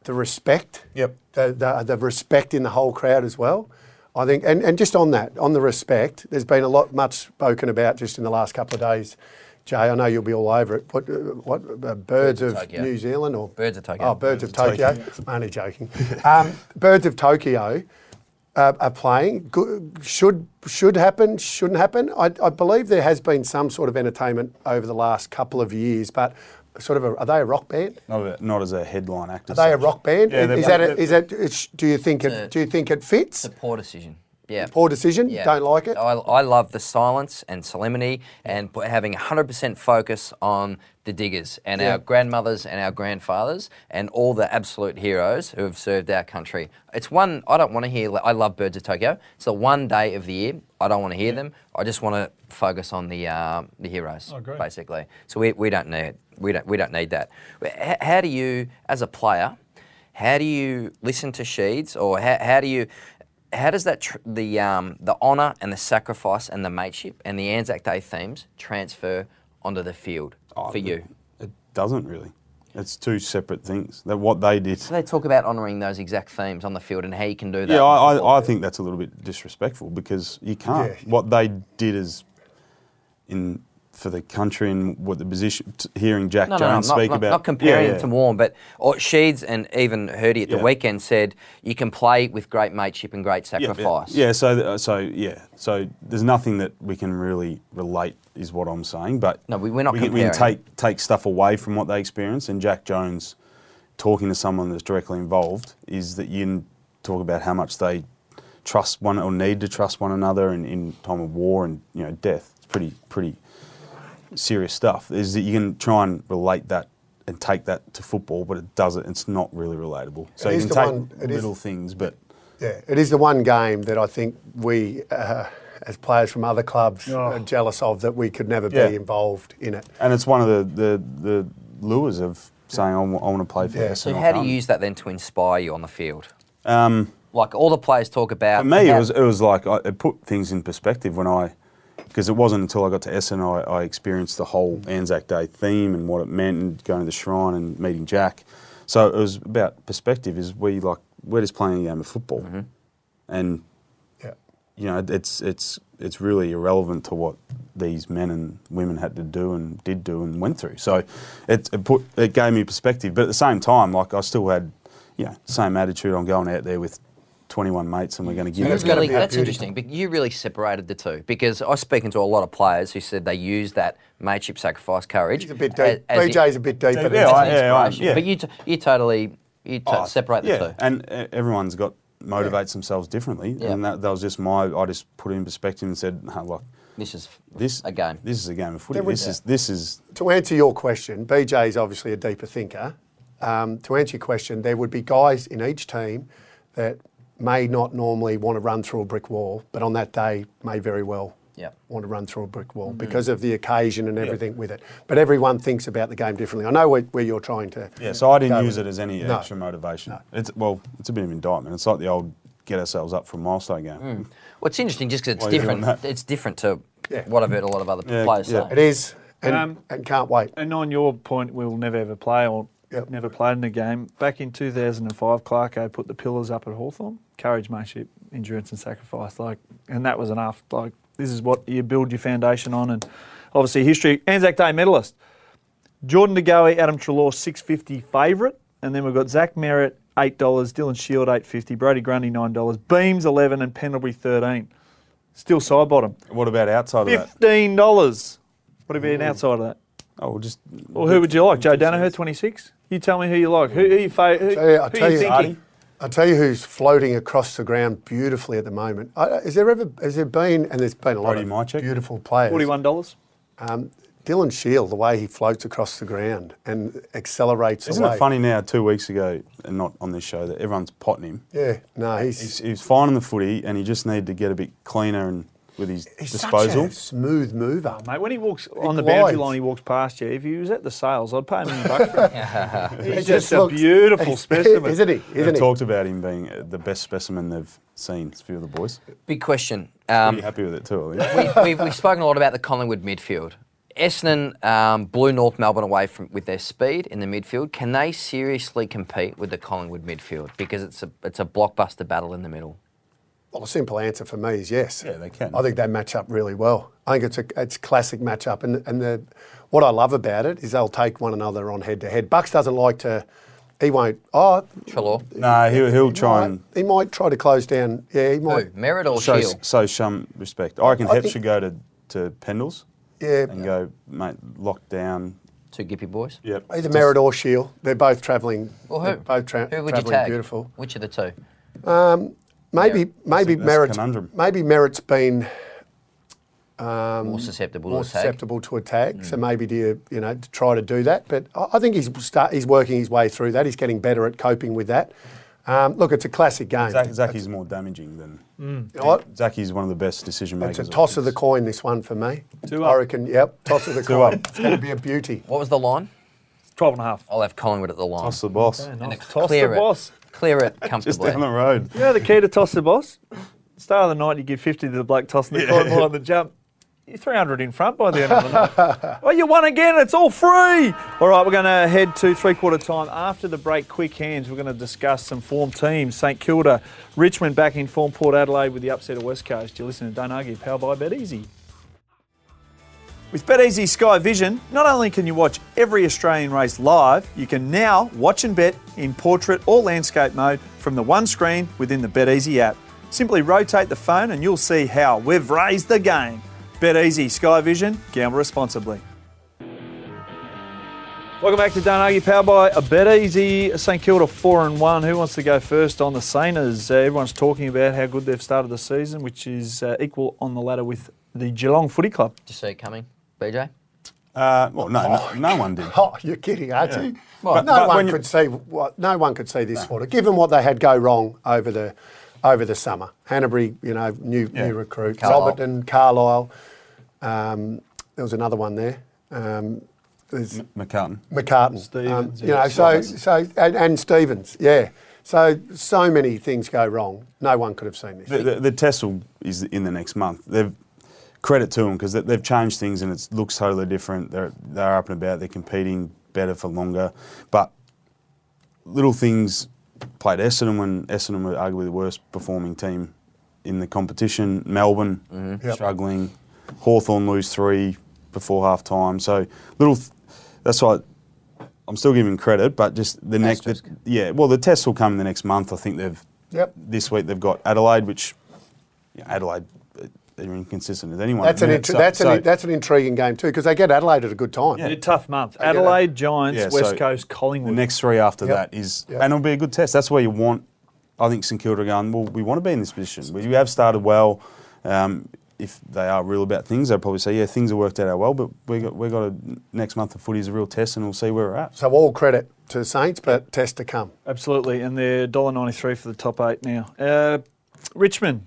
the respect,
Yep.
the, the, the respect in the whole crowd as well. I think, and, and just on that, on the respect, there's been a lot much spoken about just in the last couple of days. Jay, I know you'll be all over it. What, uh, what uh, birds
of
of
Tokyo.
New Zealand or
Birds of Tokyo.
Oh, birds of Tokyo. Only joking. um, birds of Tokyo uh, are playing. Go- Should should happen. Shouldn't happen. I, I believe there has been some sort of entertainment over the last couple of years, but sort of a, are they a rock band?
Not, a, not as a headline act.
Are they a rock band?
Yeah,
is that a, is that do you think it do you think it fits?
It's a poor decision. Yeah.
Poor decision.
Yeah.
Don't like it.
I, I love the silence and solemnity and having 100% focus on the diggers and
Yeah.
our grandmothers and our grandfathers and all the absolute heroes who have served our country. It's one, I don't want to hear, I love Birds of Tokyo. It's the one day of the year. I don't want to hear them. I just want to focus on the, uh, the heroes,
Oh,
basically. So we, we don't need we don't, we don't need that. How do you, as a player, how do you listen to Sheeds, or how, how do you, how does that tr- the um, the honour and the sacrifice and the mateship and the Anzac Day themes transfer onto the field
Oh,
for you?
It doesn't really. It's two separate things. That what they did.
So they talk about honouring those exact themes on the field and how you can do that.
Yeah, I, I, I think that's a little bit disrespectful because you can't.
Yeah.
What they did is in for the country and what the position. Hearing Jack
No, no, no,
Jones
not,
speak
not,
about
not comparing
Yeah,
them to Warren, but or Sheeds and even Hurdy at the
Yeah.
weekend said you can play with great mateship and great
Yeah, yeah.
sacrifice.
Yeah, so th- uh, so yeah, so there's nothing that we can really relate, is what I'm saying. But
No, we- we're not
we can, we can take take stuff away from what they experience. And Jack Jones, talking to someone that's directly involved, is that you can talk about how much they trust one or need to trust one another in, in time of war and you know death. It's pretty pretty serious stuff. Is that you can try and relate that and take that to football, but it doesn't. It's not really relatable. So
It
you can take
one- it is-
little things, but
Yeah, it is the one game that I think we, uh, as players from other clubs,
Oh.
are jealous of that we could never
Yeah.
be involved in it.
And it's one of the, the, the lures of saying, I want, to play for
Yeah.
this.
So
and I
how do you use that then to inspire you on the field?
Um,
Like all the players talk about.
for me, it was, it was like, I, it put things in perspective when I, because it wasn't until I got to Essen I, I experienced the whole Anzac Day theme and what it meant and going to the shrine and meeting Jack. So it was about perspective is we like, we're just playing a game of football.
Mm-hmm.
And
Yeah.
you know, it's it's it's really irrelevant to what these men and women had to do and did do and went through. So it, it put it gave me perspective. But at the same time, like I still had, you know, same attitude. I'm going out there with 21 mates and we're going to give
You
It's
it.
gotta
really, that's interesting. But you really separated the two because I was speaking to a lot of players who said they use that mateship, sacrifice, courage.
He's a bit
as-
deep.
as
BJ's a bit deeper
Yeah,
than
yeah, I- yeah, yeah.
But you, t- you totally you t-
Oh,
separate the
yeah,
two.
and uh, everyone's got motivates themselves differently,
Yeah.
and that, that was just my. I just put it in perspective and said, "Hey, look,
This is
this
a game.
This is a game of footy.
There would-
This is this is
To answer your question, BJ is obviously a deeper thinker. Um, to answer your question, there would be guys in each team that may not normally want to run through a brick wall, but on that day may very well
Yep.
want to run through a brick wall because of the occasion and everything with it. But everyone thinks about the game differently. I know where, where you're trying to.
Yeah, so I didn't use
with
it as any
No.
extra motivation. It's well, it's a bit of indictment. It's like the old get ourselves up for a milestone game.
Well, it's interesting just because it's
Why
different. It's different to
Yeah.
what I've heard a lot of other
Yeah,
players
yeah.
say.
It is, and,
Um,
and can't wait.
And on your point, we'll never ever play or
Yep.
never played in a game. Back in 2005, Clarko put the pillars up at Hawthorn. Courage, mateship, endurance, and sacrifice. Like, and that was enough. Like, this is what you build your foundation on, and obviously history. Anzac Day medalist. Jordan De Goey, Adam Treloar, 650 favourite. And then we've got Zach Merrett, $8. Dylan Shiel, 850 Brodie Grundy, $9. Beams, 11 and Pendlebury, 13 Still side bottom.
What about outside of that?
$15. What you been outside of that?
Oh, well, just
Well, who would you like? Joe Daniher, 26? You tell me who you like. Who, who you fa- who,
Tell you- I'll
who
tell
you
you-
thinking?
I'll tell you who's floating across the ground beautifully at the moment. Uh, is there ever has there been and there's been a lot
Brodie
of
Mihocek?
beautiful players.
$41.
Um, Dylan Shiel, the way he floats across the ground and accelerates
Isn't
away.
it funny now? Two weeks ago, and not on this show, that everyone's potting him.
Yeah, no, he's
He's, he was fine in the footy, and he just needed to get a bit cleaner and with his
he's
disposal.
such a smooth mover.
Mate, when he walks on the boundary line, he walks past you. If he was at the sales, I'd pay him a bucks for it.
He
He's
just
just a beautiful specimen.
isn't he? Isn't he?
talked about him being uh, the best specimen they've seen. A few of the boys.
Big question.
Pretty
Um,
happy with it too. I think.
we, we've, we've spoken a lot about the Collingwood midfield. Essendon um, blew North Melbourne away from, with their speed in the midfield. Can they seriously compete with the Collingwood midfield? Because it's a it's a blockbuster battle in the middle.
Well, the simple answer for me is yes.
Yeah, they can.
I think they match up really well. I think it's a it's a classic matchup, and and the what I love about it is they'll take one another on head to head. Bucks doesn't like to. He won't. Oh,
Treloar.
no, he'll, he'll
he
try
might,
and
he might try to close down. Yeah, he
Who?
might.
Merrett or
show,
Shiel?
show some respect. I reckon
I
Hep
think-
should go to, to Pendles
Yeah,
and go, mate, lock down.
Two Gippy boys.
Yep.
either
Just-
Merrett or Shiel. They're both travelling.
Well,
they're
who?
Both tra-
who would you
travelling
tag?
beautiful.
Which of the two?
Um, Maybe
Yeah.
maybe
That's a
Merrett's
conundrum.
maybe Merrett's been
More susceptible
more
to attack.
susceptible to attack.
Mm.
So maybe do you, you know to try to do that. But I, I think he's start, he's working his way through that. He's getting better at coping with that. Um, look, it's a classic game.
Zach, Zacky's more damaging than.
You know what?
One of the best decision makers.
It's a toss of the coin. This one for me.
Two
I reckon. Yep, toss of the
Two
coin.
up.
It's going to be a beauty.
What was the line?
12 and a half.
I'll have Collingwood at the line.
Toss the boss.
Yeah,
And
nice.
a
Toss
clear
the
it.
boss.
Clear it
Just
comfortably.
down the road.
You know the key to toss the boss? Start of the night, you give 50 to the bloke tossing the coin more on the jump. You're 300 in front by the end of the night. oh, you won again. It's all free. All right, we're going to head to three quarter time. After the break, quick hands, we're going to discuss some form teams. St Kilda, Richmond back in form, Port Adelaide with the upset of West Coast. You're listening to Don't Argue, powered by BetEasy. With BetEasy Sky Vision, not only can you watch every Australian race live, you can now watch and bet in portrait or landscape mode from the one screen within the BetEasy app. Simply rotate the phone and you'll see how we've raised the game. BetEasy Sky Vision, gamble responsibly. Welcome back to Don't Argue, powered by a BetEasy. St Kilda 4 and 1. Who wants to go first on the Sainers? Uh, everyone's talking about how good they've started the season, which is uh, equal on the ladder with the Geelong Footy Club.
Did you see it coming, BJ?
Uh, well, no, no, no one did.
Oh, you're kidding, aren't you?
But-
no
but
one could see what no one could see this footer. Given what they had go wrong over the over the summer, Hannebery, you know, new
Yeah.
new recruit,
Carlisle.
Roberton, Carlisle. Um, there was another one there. Um, there's
McCartin.
McCartin.
Stevens,
um,
yeah.
you know, so so and, and Stevens, yeah. So so many things go wrong. No one could have seen this.
The, the, the test is in the next month. They've credit to them because they, they've changed things and it looks totally different. They're they're up and about. They're competing better for longer, but little things played Essendon when Essendon were arguably the worst performing team in the competition. Melbourne
Yep.
struggling. Hawthorn lose three before half time. So little. Th- that's why. I'm still giving credit, but just the next,
Asterisk.
yeah. Well, the tests will come in the next month. I think they've
Yep.
this week they've got Adelaide, which yeah, Adelaide they're inconsistent as anyone.
That's an int-
so-
that's
so-
an that's an intriguing game too because they get Adelaide at a good time.
A tough month.
get
Adelaide, Giants,
yeah,
West
so
Coast, Collingwood.
The next three after
Yep.
that is,
Yep.
and it'll be a good test. That's where you want. I think St Kilda are going. Well, we want to be in this position. We have started well. Um, if they are real about things, they'll probably say, "Yeah, things have worked out well." But we got we got a next month of footy is a real test, and we'll see where we're at.
So all credit to the Saints, but test to come.
Absolutely, and they're $1.93 for the top eight now. Uh, Richmond.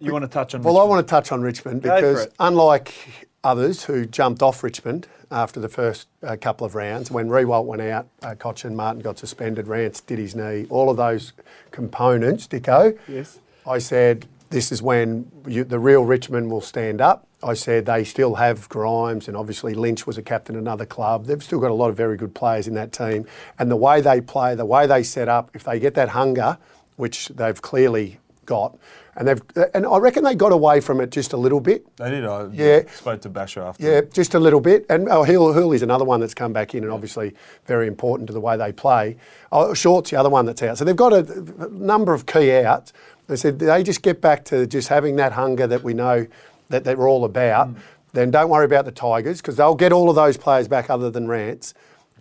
You want to touch on
Well, I want to touch on Richmond because unlike others who jumped off Richmond after the first uh, couple of rounds, when Riewoldt went out, uh, Cotchin Martin got suspended, Rance did his knee, all of those components, Dicko.
Yes.
I said this is when you, the real Richmond will stand up. I said they still have Grimes, and obviously Lynch was a captain of another club. They've still got a lot of very good players in that team. And the way they play, the way they set up, if they get that hunger, which they've clearly got, and they've, and I reckon they got away from it just a little bit.
They did. I
Yeah.
spoke to Basher after.
Yeah, just a little bit. And oh, Hill, Hurley's another one that's come back in and obviously very important to the way they play. Oh, Short's the other one that's out. So they've got a, a number of key outs. They said they just get back to just having that hunger that we know that they're all about. Mm. Then don't worry about the Tigers because they'll get all of those players back other than Rance.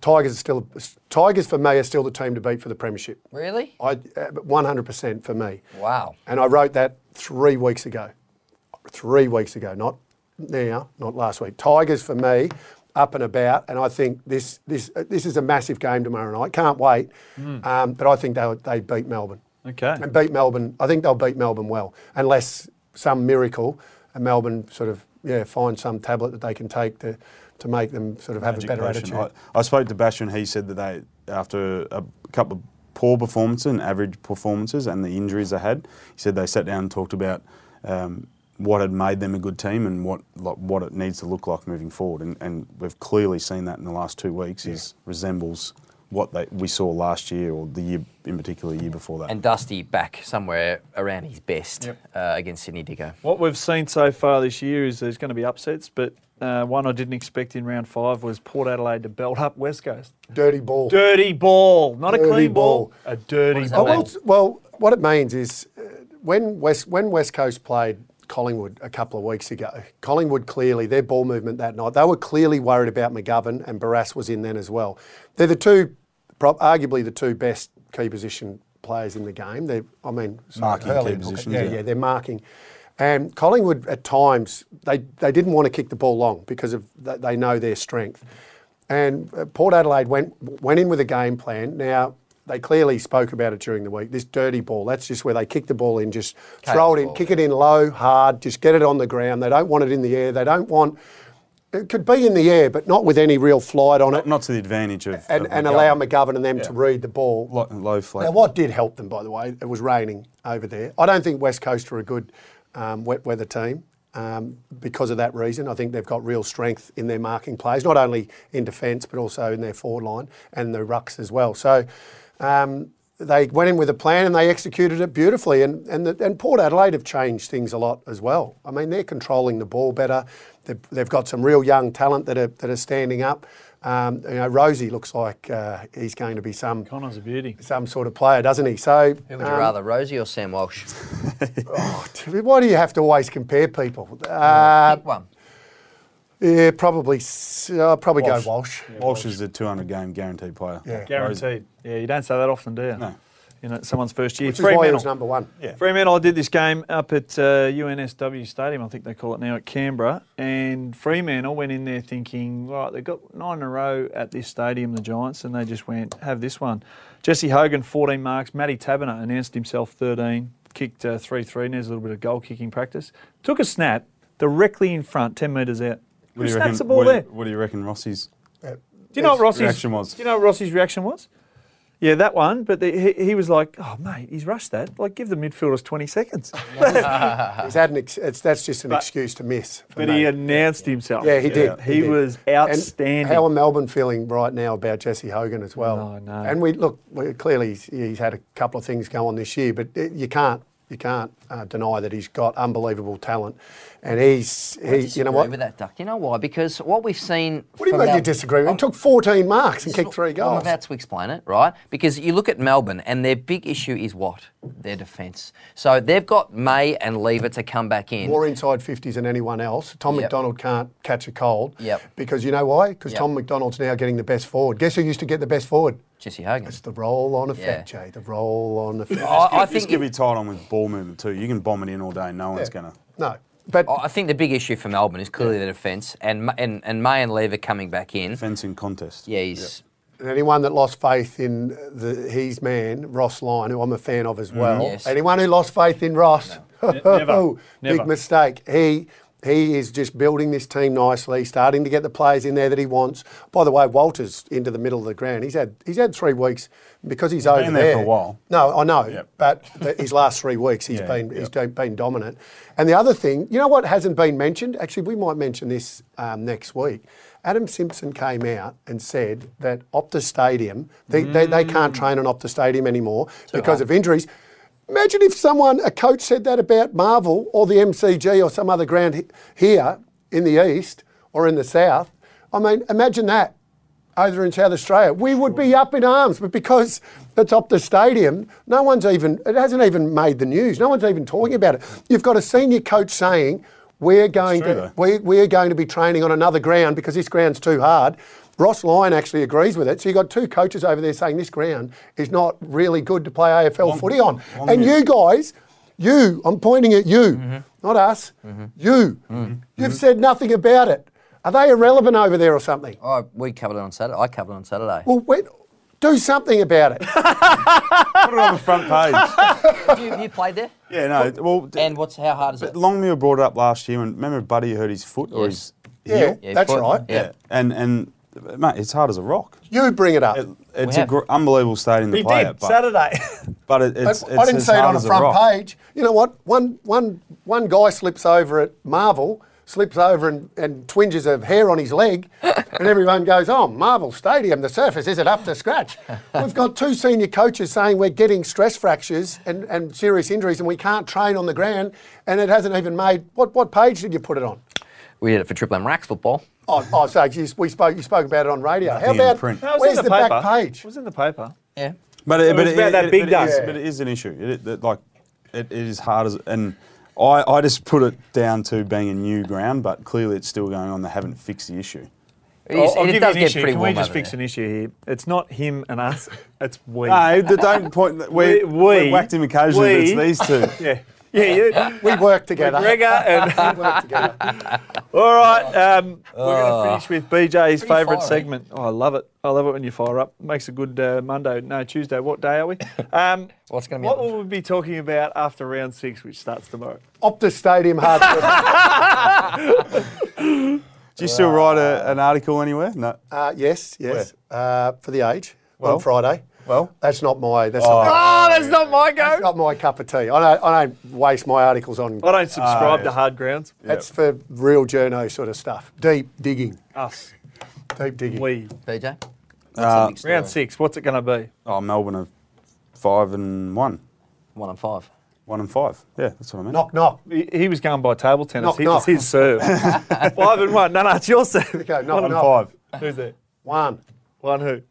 Tigers are still Tigers for me are still the team to beat for the premiership.
Really?
I, uh, 100% for me.
Wow.
And I wrote that three weeks ago. Three weeks ago, not now, not last week. Tigers for me, up and about, and I think this this uh, this is a massive game tomorrow night. Can't wait, um, but I think they they beat Melbourne
Okay.
and beat Melbourne. I think they'll beat Melbourne well, unless some miracle and Melbourne sort of yeah find some tablet that they can take to to make them sort of have
Magic
a better
potion.
attitude.
I, I spoke to Basher and he said that they, after a couple of poor performances and average performances and the injuries they had, he said they sat down and talked about um, what had made them a good team and what like, what it needs to look like moving forward. And, and we've clearly seen that in the last two weeks. Is resembles what they, we saw last year or the year in particular the year before that.
And Dusty back somewhere around his best
Yep.
uh, against Sydney Dicko.
What we've seen so far this year is there's going to be upsets, but uh, one I didn't expect in round five was Port Adelaide to belt up West Coast.
Dirty ball.
Dirty ball, not a clean ball,
ball.
a dirty
does that
ball.
well, well, what it means is uh, when West when West Coast played Collingwood a couple of weeks ago, Collingwood clearly their ball movement that night they were clearly worried about McGovern and Barrass was in then as well. They're the two, prob- arguably the two best key position players in the game. They, I mean,
Marking
Hurley
key positions,
Yeah,
yeah.
yeah, they're marking. And Collingwood at times they, they didn't want to kick the ball long because of th- they know their strength. And uh, Port Adelaide went went in with a game plan. Now they clearly spoke about it during the week. This dirty ball, that's just where they kick the ball in, just throw it in,
ball.
kick it in low, hard, just get it on the ground. They don't want it in the air. They don't want it could be in the air, but not with any real flight on it,
Not to the advantage of
and,
of
and allow McGovern and them to read the ball.
Lo- low flat.
Now, what did help them, by the way, it was raining over there. I don't think West Coast are a good um, wet weather team um, because of that reason. I think they've got real strength in their marking plays, not only in defence but also in their forward line and the rucks as well. So um, they went in with a plan and they executed it beautifully. And and, the, and Port Adelaide have changed things a lot as well. I mean, they're controlling the ball better. They've, they've got some real young talent that are that are standing up. Um, you know, Rozee looks like uh, he's going to be some
Connor's a beauty.
some sort of player, doesn't he? So
Who would you
um,
rather, Rozee or Sam Walsh?
Why do you have to always compare people? Uh,
Pick one.
Yeah, probably. s- I'll probably
Walsh.
go Walsh.
Walsh is a 200 game guaranteed player.
Yeah.
Guaranteed. Yeah, you don't say that often, do you?
No.
You know, someone's first year.
Which is why he was number one.
Yeah.
Fremantle, I did this game up at uh, UNSW Stadium, I think they call it now, at Canberra. And Fremantle went in there thinking, right, they've got nine in a row at this stadium, the Giants, and they just went, have this one. Jesse Hogan, 14 marks. Matty Taberner announced himself 13, kicked uh, 3 3, and there's a little bit of goal kicking practice. Took a snap directly in front, 10 metres out.
What do, you
Snaps
reckon,
the ball
what, do
there.
you, what do you reckon Rossi's uh,
Do you know what Rossi's
reaction was?
Do you know what Rossi's reaction was? Yeah, that one. But the, he, he was like, "Oh, mate, he's rushed that. Like, give the midfielders 20 seconds."
He's had an ex- it's, that's just an
But-
excuse to miss.
but
me.
he announced himself.
Yeah, he did.
He,
did.
was
And
outstanding.
how are Melbourne feeling right now about Jesse Hogan as well?
Oh, no.
And we look we, clearly he's, he's had a couple of things go on this year, but it, you can't you can't uh, deny that he's got unbelievable talent, and he's he, you know
Disagree
what?
With that, Duck. You know why? Because what we've seen.
What do you
from
mean you
Mel-
disagree? He took 14 marks and kicked three
Well, I'm
goals.
about to explain it, right? Because you look at Melbourne, and their big issue is what? Their defence. So they've got May and Lever to come back in.
More inside 50s than anyone else. Tom
Yep.
McDonald can't catch a cold.
Yep.
Because you know why? Because
Yep.
Tom McDonald's now getting the best forward. Guess who used to get the best forward?
Jesse Hogan.
It's the roll on effect,
Yeah.
Jay. The roll on effect.
I, I
Just
think
give you tight on with ball movement too. You can bomb it in all day. No one's
Yeah.
gonna.
No. But
I think the big issue for Melbourne is clearly the defence, and and and May and Lever coming back in.
Fencing contest.
Yeah, he's
anyone that lost faith in the, his man, Ross Lyon, who I'm a fan of as mm. well,
Yes.
anyone who lost faith in Ross,
never.
Oh, big
Never.
mistake. He he is just building this team nicely, starting to get the players in there that he wants. By the way, Walter's into the middle of the ground. He's had he's had three weeks because he's, over
been there for a while.
No, I know,
Yep.
but his last three weeks he's
Yeah,
been he's
yep.
do- been dominant. And the other thing, you know what hasn't been mentioned? Actually, we might mention this um, next week. Adam Simpson came out and said that Optus Stadium, they, they, they can't train on Optus Stadium anymore because of injuries. Imagine if someone, a coach said that about Marvel or the MCG or some other ground here in the east or in the south. I mean, imagine that over in South Australia. We would be up in arms, but because it's Optus Stadium, no one's even, it hasn't even made the news. No one's even talking about it. You've got a senior coach saying, we're going
true,
to we, we're going to be training on another ground because this ground's too hard. Ross Lyon actually agrees with it. So you've got two coaches over there saying this ground is not really good to play AFL
Long-
footy on.
long
and
year.
you guys, you, I'm pointing at you,
Mm-hmm.
not us, you. You've said nothing about it. Are they irrelevant over there or something?
Oh, we covered it on Saturday. I covered it on Saturday.
Well, wait, do something about it.
Put it on the front page.
you, you played there?
yeah, no. Well,
And what's how hard is it?
Longmuir brought it up last year, and remember Buddy hurt his foot or his
yeah,
heel.
Yeah,
that's
foot.
right.
Yeah.
and and mate, it's hard as a rock.
You bring it up.
It, it's
an
gr- unbelievable stadium to
he
play
did
at, but,
Saturday.
but it,
I-
it's,
I didn't
as
see it on the front page. You know what? One, one, one guy slips over at Marvel, slips over and, and twinges of hair on his leg, and everyone goes, "Oh, Marvel Stadium, the surface isn't up to scratch." We've got two senior coaches saying we're getting stress fractures and, and serious injuries, and we can't train on the ground, and it hasn't even made. What what page did you put it on?
We did it for Triple M Racks football.
Oh, oh so you, we spoke. You spoke about it on radio. How
Nothing in
about
print.
No, it was
where's
in
the,
the,
back page?
It was in the paper.
Yeah.
But
It
it, but
was about that big
but
day.
It is,
Yeah.
but it is an issue. It, it, like it, it is hard as and. I, I just put it down to being a new ground, but clearly it's still going on. They haven't fixed the issue.
I'll- I'll
it
give
does
you an
get
issue.
pretty
Can
warm
we just fix
there.
an issue here? It's not him and us. It's we.
No, the- don't point. We,
We-
we,
we-
whacked him occasionally,
we-
but it's these two.
Yeah. Yeah. You,
We work together.
McGregor and.
We work together.
All right, um, we're going to finish with BJ's favourite segment. Oh, I love it. I love it when you fire up. Makes a good uh, Monday. No, Tuesday. What day are we? Um,
What's gonna be
What
on?
will we be talking about after round six, which starts tomorrow?
Optus Stadium hard.
Do you still write a, an article anywhere? No.
Uh, yes, yes. Uh, for the age
Well,
on Friday.
Well.
that's not my. That's,
Oh.
not, my,
Oh, that's not my go.
that's not my cup of tea. I don't. I don't waste my articles on.
I don't subscribe
Ah,
to hard grounds.
That's for real journo sort of stuff. Deep digging.
Us.
Deep digging.
We.
BJ?
Uh,
Round six. What's it going to be?
Oh, Melbourne of five and one.
One and five.
One and five. Yeah, that's what I meant.
Knock, knock.
He, he was going by table tennis.
Knock,
He-
knock.
It's his serve. Five and one. No, no, it's your serve.
Okay, knock,
one and five. Who's there?
One.
One who?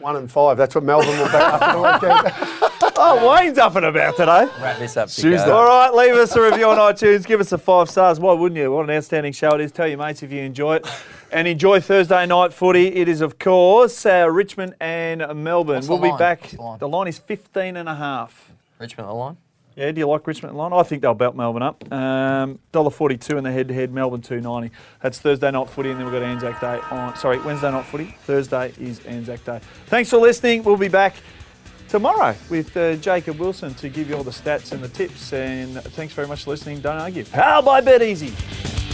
One and five. That's what Melbourne will be after the weekend.
Oh, Wayne's up and about today.
Wrap this up.
Tuesday.
All right, leave us a review on iTunes. Give us a five stars. Why wouldn't you? What an outstanding show it is. Tell your mates if you enjoy it. And enjoy Thursday night footy. It is, of course, uh, Richmond and Melbourne.
What's
we'll be
line?
back.
The line?
The line is 15 and a half.
Richmond the line.
Yeah, do you like Richmond line? I think they'll belt Melbourne up. Um, $1.42 in the head-to-head, Melbourne 290. That's Thursday night footy, and then we've got Anzac Day on. Sorry, Wednesday night footy. Thursday is Anzac Day. Thanks for listening. We'll be back tomorrow with uh, Jacob Wilson to give you all the stats and the tips. And thanks very much for listening. Don't argue. How by BetEasy.